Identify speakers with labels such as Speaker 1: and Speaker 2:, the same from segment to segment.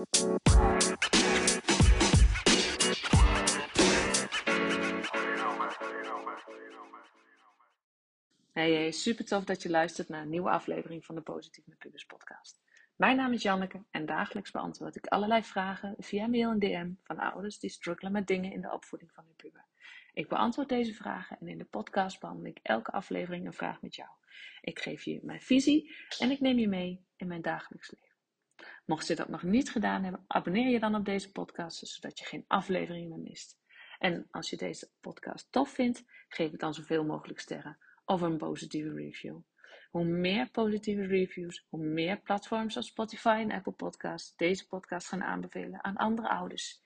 Speaker 1: Hey, hey, super tof dat je luistert naar een nieuwe aflevering van de Positief met Pubers podcast. Mijn naam is Janneke en dagelijks beantwoord ik allerlei vragen via mail en DM van ouders die struggelen met dingen in de opvoeding van hun puber. Ik beantwoord deze vragen en in de podcast behandel ik elke aflevering een vraag met jou. Ik geef je mijn visie en ik neem je mee in mijn dagelijks leven. Mocht je dat nog niet gedaan hebben, abonneer je dan op deze podcast, zodat je geen aflevering meer mist. En als je deze podcast tof vindt, geef het dan zoveel mogelijk sterren of een positieve review. Hoe meer positieve reviews, hoe meer platforms als Spotify en Apple Podcasts deze podcast gaan aanbevelen aan andere ouders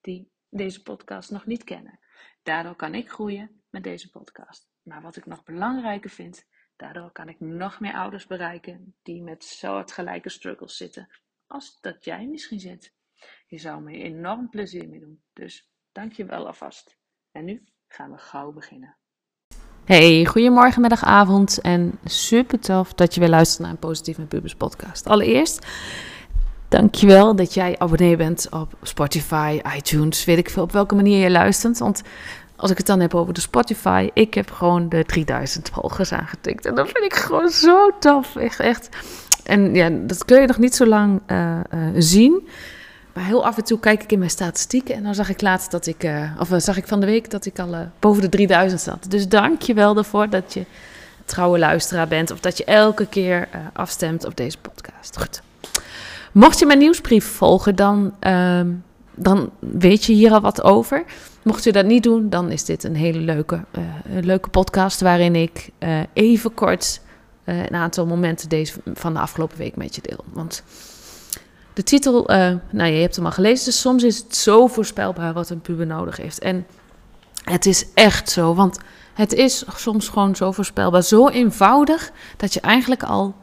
Speaker 1: die deze podcast nog niet kennen. Daardoor kan ik groeien met deze podcast. Maar wat ik nog belangrijker vind, daardoor kan ik nog meer ouders bereiken die met soortgelijke struggles zitten als dat jij misschien zit. Je zou me enorm plezier mee doen. Dus dank je wel alvast. En nu gaan we gauw beginnen.
Speaker 2: Hey, goedemorgen, middag, avond en super tof dat je weer luistert naar een Positief met podcast. Allereerst, dankjewel dat jij abonnee bent op Spotify, iTunes, weet ik veel op welke manier je luistert. Want als ik het dan heb over de Spotify, ik heb gewoon de 3000 volgers aangetikt. En dat vind ik gewoon zo tof, echt, echt. En ja, dat kun je nog niet zo lang uh, uh, zien. Maar heel af en toe kijk ik in mijn statistieken en dan zag ik laatst dat ik, uh, of zag ik van de week dat ik al boven de 3000 zat. Dus dank je wel ervoor dat je trouwe luisteraar bent of dat je elke keer afstemt op deze podcast. Goed. Mocht je mijn nieuwsbrief volgen, dan, dan weet je hier al wat over. Mocht je dat niet doen, dan is dit een hele leuke, leuke podcast waarin ik even kort een aantal momenten deze, van de afgelopen week met je deel. Want de titel, uh, nou je hebt hem al gelezen, dus soms is het zo voorspelbaar wat een puber nodig heeft. En het is echt zo, want het is soms gewoon zo voorspelbaar, zo eenvoudig, dat je eigenlijk al,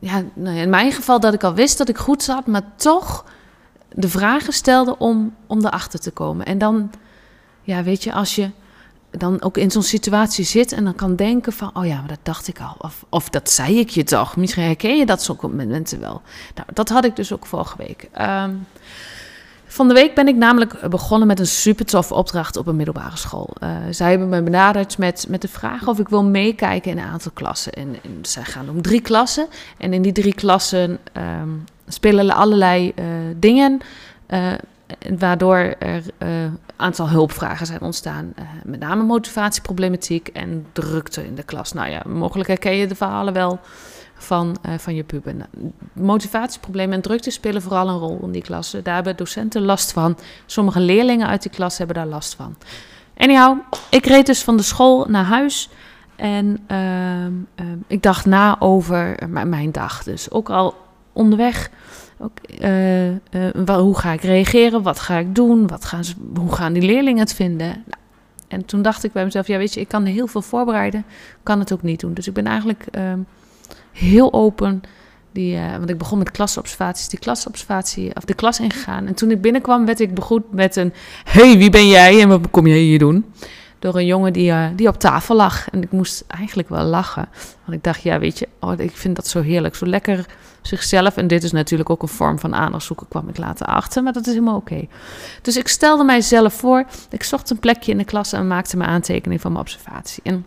Speaker 2: ja, nou in mijn geval dat ik al wist dat ik goed zat, maar toch de vragen stelde om, om erachter te komen. En dan, ja, weet je, als je dan ook in zo'n situatie zit en dan kan denken van, oh ja, maar dat dacht ik al. Of, of dat zei ik je toch. Misschien herken je dat soort momenten wel. Nou, dat had ik dus ook vorige week. Um, van de week ben ik namelijk begonnen met een super toffe opdracht op een middelbare school. Uh, zij hebben me benaderd met, met de vraag of ik wil meekijken in een aantal klassen. En, en zij gaan om drie klassen. En in die drie klassen um, spelen allerlei uh, dingen. Uh, waardoor er een uh, aantal hulpvragen zijn ontstaan. Uh, met name motivatieproblematiek en drukte in de klas. Nou ja, mogelijk herken je de verhalen wel van, uh, van je puber. Nou, motivatieproblemen en drukte spelen vooral een rol in die klassen. Daar hebben docenten last van. Sommige leerlingen uit die klas hebben daar last van. Anyhow, ik reed dus van de school naar huis. En ik dacht na over mijn dag. Dus ook al onderweg uh, uh, hoe ga ik reageren? Wat ga ik doen? Wat gaan hoe gaan die leerlingen het vinden? Nou, en toen dacht ik bij mezelf, ja weet je, ik kan heel veel voorbereiden, kan het ook niet doen. Dus ik ben eigenlijk uh, heel open, die, uh, want ik begon met klasobservaties, die klasobservatie, of de klas ingegaan. En toen ik binnenkwam, werd ik begroet met een, hey, wie ben jij en wat kom jij hier doen? Door een jongen die, uh, die op tafel lag. En ik moest eigenlijk wel lachen. Want ik dacht, ja, weet je, oh, ik vind dat zo heerlijk. Zo lekker zichzelf. En dit is natuurlijk ook een vorm van aandacht zoeken, kwam ik later achter. Maar dat is helemaal oké. Okay. Dus ik stelde mijzelf voor. Ik zocht een plekje in de klas en maakte mijn aantekening van mijn observatie. En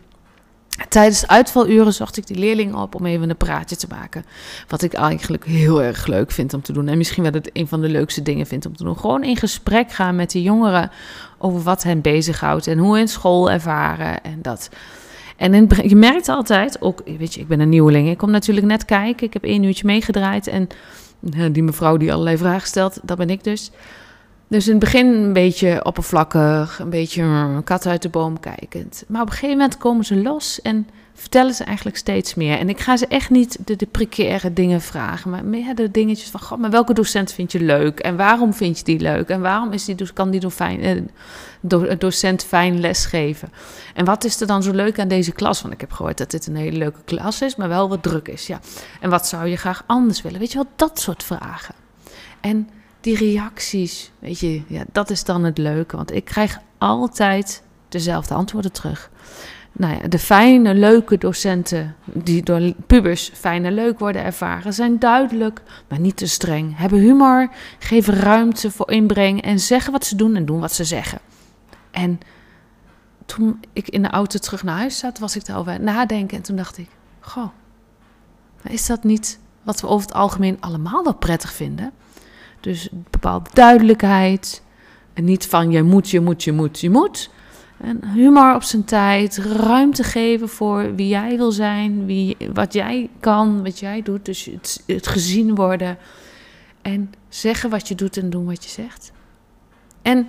Speaker 2: Tijdens de uitvaluren zocht ik die leerlingen op om even een praatje te maken. Wat ik eigenlijk heel erg leuk vind om te doen. En misschien wel het een van de leukste dingen vind om te doen. Gewoon in gesprek gaan met die jongeren over wat hen bezighoudt. En hoe in school ervaren. En dat. En je merkt altijd, ook, weet je, ik ben een nieuweling. Ik kom natuurlijk net kijken. Ik heb één uurtje meegedraaid. En die mevrouw die allerlei vragen stelt, dat ben ik dus. Dus in het begin een beetje oppervlakkig, een beetje kat uit de boom kijkend. Maar op een gegeven moment komen ze los en vertellen ze eigenlijk steeds meer. En ik ga ze echt niet de, de precaire dingen vragen, maar meer de dingetjes van: God, maar welke docent vind je leuk? En waarom vind je die leuk? En waarom is die, kan die fijn, eh, docent fijn lesgeven? En wat is er dan zo leuk aan deze klas? Want ik heb gehoord dat dit een hele leuke klas is, maar wel wat druk is. Ja. En wat zou je graag anders willen? Weet je wel, dat soort vragen. En die reacties, weet je, ja, dat is dan het leuke. Want ik krijg altijd dezelfde antwoorden terug. nou ja, de fijne, leuke docenten die door pubers fijn en leuk worden ervaren, zijn duidelijk, maar niet te streng. Hebben humor, geven ruimte voor inbreng en zeggen wat ze doen en doen wat ze zeggen. En toen ik in de auto terug naar huis zat, was ik daarover nadenken en toen dacht ik, goh, is dat niet wat we over het algemeen allemaal wel prettig vinden? Dus bepaalde duidelijkheid en niet van je moet, je moet, je moet, je moet. En humor op zijn tijd, ruimte geven voor wie jij wil zijn, wie, wat jij kan, wat jij doet. Dus het, het gezien worden. En zeggen wat je doet en doen wat je zegt. En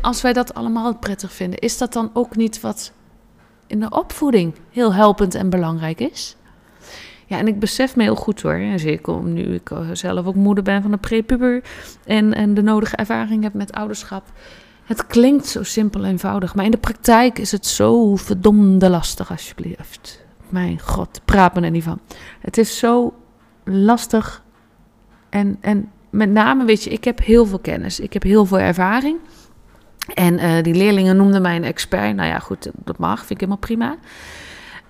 Speaker 2: als wij dat allemaal prettig vinden, is dat dan ook niet wat in de opvoeding heel helpend en belangrijk is? Ja, en ik besef me heel goed hoor. En zeker om nu ik zelf ook moeder ben van een prepuber en, en de nodige ervaring heb met ouderschap. Het klinkt zo simpel en eenvoudig, maar in de praktijk is het zo verdomde lastig, alsjeblieft. Mijn god, praat me er niet van. Het is zo lastig. En, en met name, weet je, ik heb heel veel kennis. Ik heb heel veel ervaring. En uh, die leerlingen noemden mij een expert. Nou ja, goed, dat mag, vind ik helemaal prima.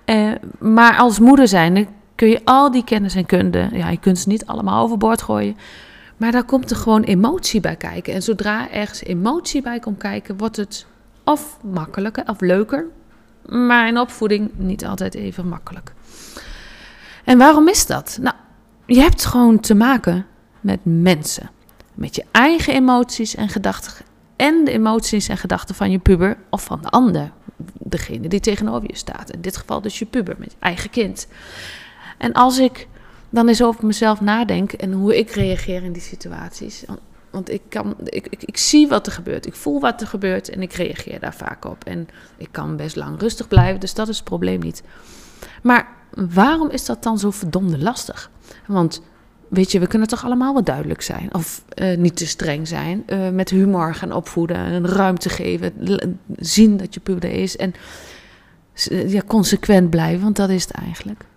Speaker 2: Uh, maar als moeder zijn, kun je al die kennis en kunde, ja, je kunt ze niet allemaal overboord gooien. Maar daar komt er gewoon emotie bij kijken. En zodra ergens emotie bij komt kijken, wordt het of makkelijker of leuker. Maar in opvoeding niet altijd even makkelijk. En waarom is dat? Nou, je hebt gewoon te maken met mensen. Met je eigen emoties en gedachten. En de emoties en gedachten van je puber of van de ander. Degene die tegenover je staat. In dit geval dus je puber met je eigen kind. En als ik dan eens over mezelf nadenk en hoe ik reageer in die situaties. Want ik, kan, ik, ik, zie wat er gebeurt. Ik voel wat er gebeurt en ik reageer daar vaak op. En ik kan best lang rustig blijven, dus dat is het probleem niet. Maar waarom is dat dan zo verdomde lastig? Want weet je, we kunnen toch allemaal wel duidelijk zijn. Of uh, niet te streng zijn. Uh, met humor gaan opvoeden. En ruimte geven. Zien dat je puber is. En ja, consequent blijven, want dat is het eigenlijk.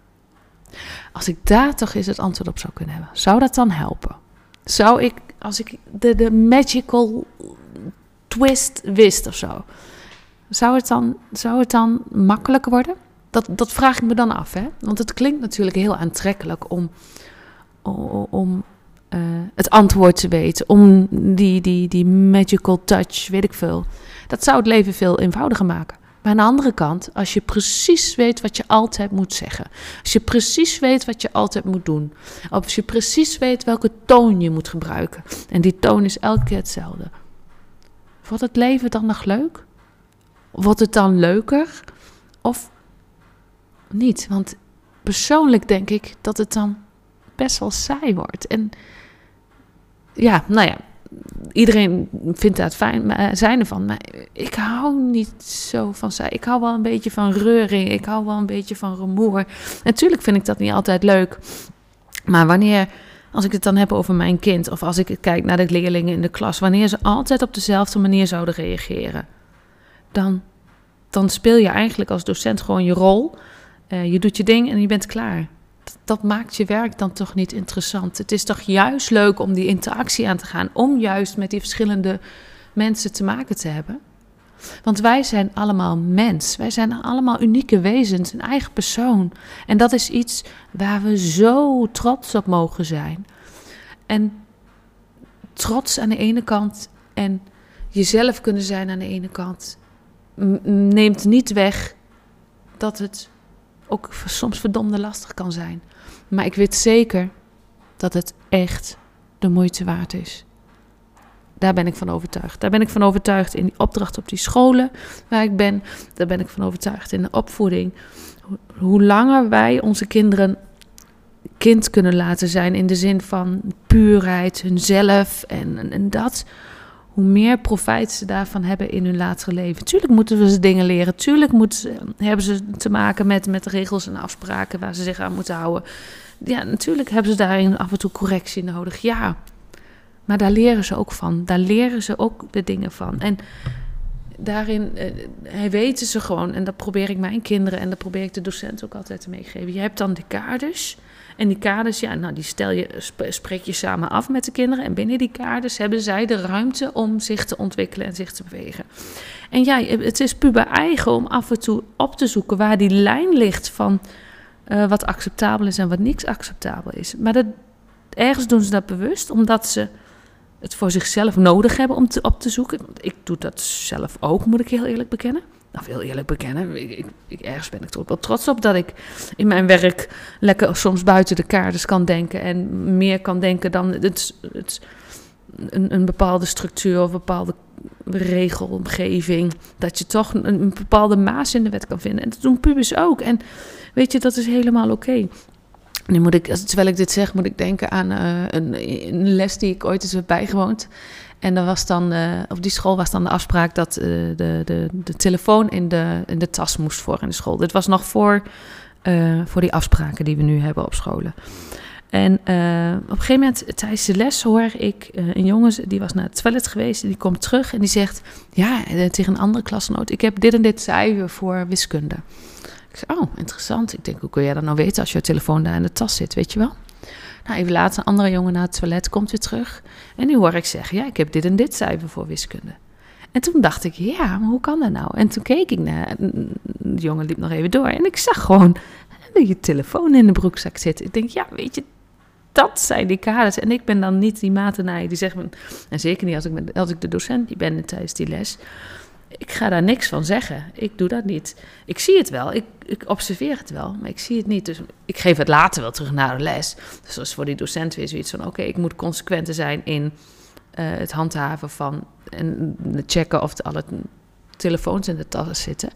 Speaker 2: Als ik daar toch eens het antwoord op zou kunnen hebben, zou dat dan helpen? Zou ik, als ik de, de magical twist wist of zo, zou het dan, zou het dan makkelijker worden? Dat, dat vraag ik me dan af, hè? Want het klinkt natuurlijk heel aantrekkelijk om, om uh, het antwoord te weten, om die, die, die magical touch, weet ik veel. Dat zou het leven veel eenvoudiger maken. Maar aan de andere kant, als je precies weet wat je altijd moet zeggen, als je precies weet wat je altijd moet doen, als je precies weet welke toon je moet gebruiken, en die toon is elke keer hetzelfde, wordt het leven dan nog leuk? Wordt het dan leuker? Of niet? Want persoonlijk denk ik dat het dan best wel saai wordt. En ja, nou ja, iedereen vindt dat fijn, eh, zijn ervan. Maar ik hou niet zo van zij. Ik hou wel een beetje van reuring. Ik hou wel een beetje van rumoer. Natuurlijk vind ik dat niet altijd leuk. Maar wanneer, als ik het dan heb over mijn kind, of als ik kijk naar de leerlingen in de klas, wanneer ze altijd op dezelfde manier zouden reageren, dan, dan speel je eigenlijk als docent gewoon je rol. Uh, je doet je ding en je bent klaar dat maakt je werk dan toch niet interessant. Het is toch juist leuk om die interactie aan te gaan, om juist met die verschillende mensen te maken te hebben. Want wij zijn allemaal mens. Wij zijn allemaal unieke wezens, een eigen persoon. En dat is iets waar we zo trots op mogen zijn. En trots aan de ene kant en jezelf kunnen zijn aan de ene kant neemt niet weg dat het ook soms verdomde lastig kan zijn. Maar ik weet zeker dat het echt de moeite waard is. Daar ben ik van overtuigd. Daar ben ik van overtuigd in die opdracht op die scholen waar ik ben. Daar ben ik van overtuigd in de opvoeding. Hoe langer wij onze kinderen kind kunnen laten zijn in de zin van puurheid, hunzelf en, en dat, hoe meer profijt ze daarvan hebben in hun latere leven. Tuurlijk moeten we ze dingen leren. Tuurlijk hebben ze te maken met, met regels en afspraken waar ze zich aan moeten houden. Ja, natuurlijk hebben ze daarin af en toe correctie nodig. Ja, maar daar leren ze ook van. Daar leren ze ook de dingen van. En daarin eh, weten ze gewoon, en dat probeer ik mijn kinderen en dat probeer ik de docent ook altijd te meegeven. Je hebt dan de kaders. En die kaders, ja, nou, die stel je, spreek je samen af met de kinderen. En binnen die kaders hebben zij de ruimte om zich te ontwikkelen en zich te bewegen. En ja, het is puber eigen om af en toe op te zoeken waar die lijn ligt van uh, wat acceptabel is en wat niks acceptabel is. Maar dat, ergens doen ze dat bewust, omdat ze het voor zichzelf nodig hebben om te, op te zoeken. Ik doe dat zelf ook, moet ik heel eerlijk bekennen. Nou, heel eerlijk bekennen. Ik, ik, ergens ben ik er ook wel trots op dat ik in mijn werk lekker soms buiten de kaders kan denken. En meer kan denken dan het, het, een, een bepaalde structuur of een bepaalde regelomgeving. Dat je toch een, bepaalde maas in de wet kan vinden. En dat doen pubers ook. En weet je, dat is helemaal oké. Nu moet ik, terwijl ik dit zeg, moet ik denken aan uh, een, een, les die ik ooit eens heb bijgewoond. En dan was dan, uh, op die school was dan de afspraak dat uh, de, de, de telefoon in de, in de tas moest voor in de school. Dit was nog voor, voor die afspraken die we nu hebben op scholen. En op een gegeven moment tijdens de les hoor ik een jongen, die was naar het toilet geweest, en die komt terug en die zegt, ja, tegen een andere klasgenoot, ik heb dit en dit cijfer voor wiskunde. Ik zei, oh, interessant. Ik denk, hoe kun jij dat nou weten als je telefoon daar in de tas zit, weet je wel? Nou, even later, een andere jongen naar het toilet komt weer terug. En nu hoor ik zeggen, ja, ik heb dit en dit cijfer voor wiskunde. En toen dacht ik, ja, maar hoe kan dat nou? En toen keek ik naar, de jongen liep nog even door. En ik zag gewoon je telefoon in de broekzak zitten. Ik denk, ja, weet je, dat zijn die kaders. En ik ben dan niet die matenaar die zegt, en zeker niet als ik, als ik de docent die ben tijdens die les ik ga daar niks van zeggen. Ik doe dat niet. Ik zie het wel, ik, ik observeer het wel, maar ik zie het niet. Dus ik geef het later wel terug naar de les. Dus dat is voor die docent weer zoiets van: oké, ik moet consequenter zijn in uh, het handhaven van en checken of alle telefoons in de tassen zitten.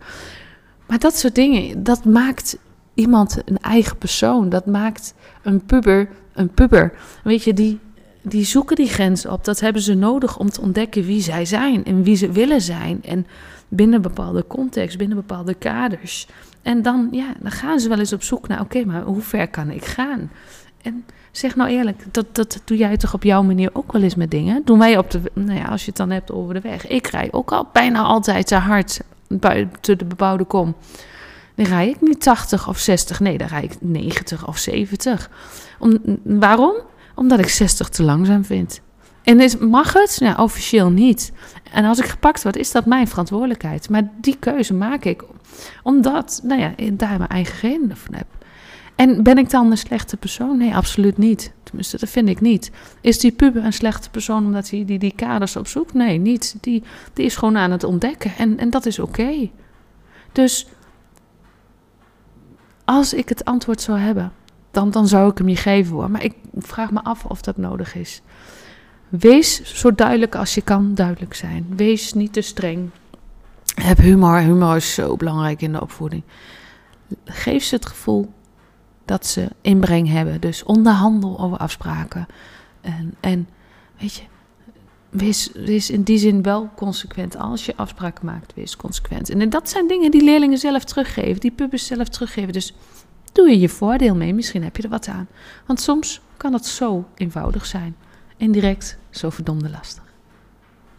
Speaker 2: Maar dat soort dingen, dat maakt iemand een eigen persoon. Dat maakt een puber een puber. Weet je, die die zoeken die grens op. Dat hebben ze nodig om te ontdekken wie zij zijn en wie ze willen zijn. En binnen bepaalde context, binnen bepaalde kaders. En dan, ja, dan gaan ze wel eens op zoek naar: oké, maar hoe ver kan ik gaan? En zeg nou eerlijk, dat, dat doe jij toch op jouw manier ook wel eens met dingen? Doen wij op de, nou ja, als je het dan hebt over de weg. Ik rij ook al bijna altijd te hard buiten de bebouwde kom. Dan rij ik niet 80 of 60, nee, dan rij ik 90 of 70. Om, waarom? Omdat ik 60 te langzaam vind. En is, mag het? Nou, officieel niet. En als ik gepakt word, is dat mijn verantwoordelijkheid. Maar die keuze maak ik omdat, nou ja, daar mijn eigen redenen van heb. En ben ik dan een slechte persoon? Nee, absoluut niet. Tenminste, dat vind ik niet. Is die puber een slechte persoon omdat hij die, die kaders opzoekt? Nee, niet. Die, die is gewoon aan het ontdekken en, en dat is oké. Dus als ik het antwoord zou hebben, dan, dan zou ik hem je geven hoor. Maar ik vraag me af of dat nodig is. Wees zo duidelijk als je kan duidelijk zijn. Wees niet te streng. Heb humor. Humor is zo belangrijk in de opvoeding. Geef ze het gevoel dat ze inbreng hebben. Dus onderhandel over afspraken. En, en weet je, wees, wees in die zin wel consequent. Als je afspraken maakt, wees consequent. En dat zijn dingen die leerlingen zelf teruggeven, die pubers zelf teruggeven. Dus doe je je voordeel mee. Misschien heb je er wat aan. Want soms kan het zo eenvoudig zijn. Indirect zo verdomde lastig.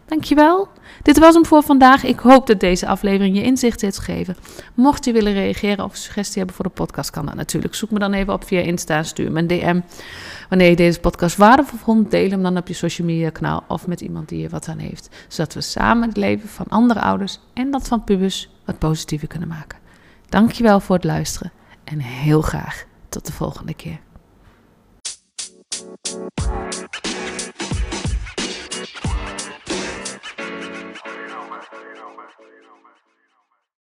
Speaker 2: Dankjewel. Dit was hem voor vandaag. Ik hoop dat deze aflevering je inzicht heeft gegeven. Mocht je willen reageren of suggestie hebben voor de podcast, kan dat natuurlijk. Zoek me dan even op via Insta, stuur me een DM. Wanneer je deze podcast waardevol vond, deel hem dan op je social media kanaal of met iemand die er wat aan heeft. Zodat we samen het leven van andere ouders en dat van pubers wat positiever kunnen maken. Dankjewel voor het luisteren en heel graag tot de volgende keer.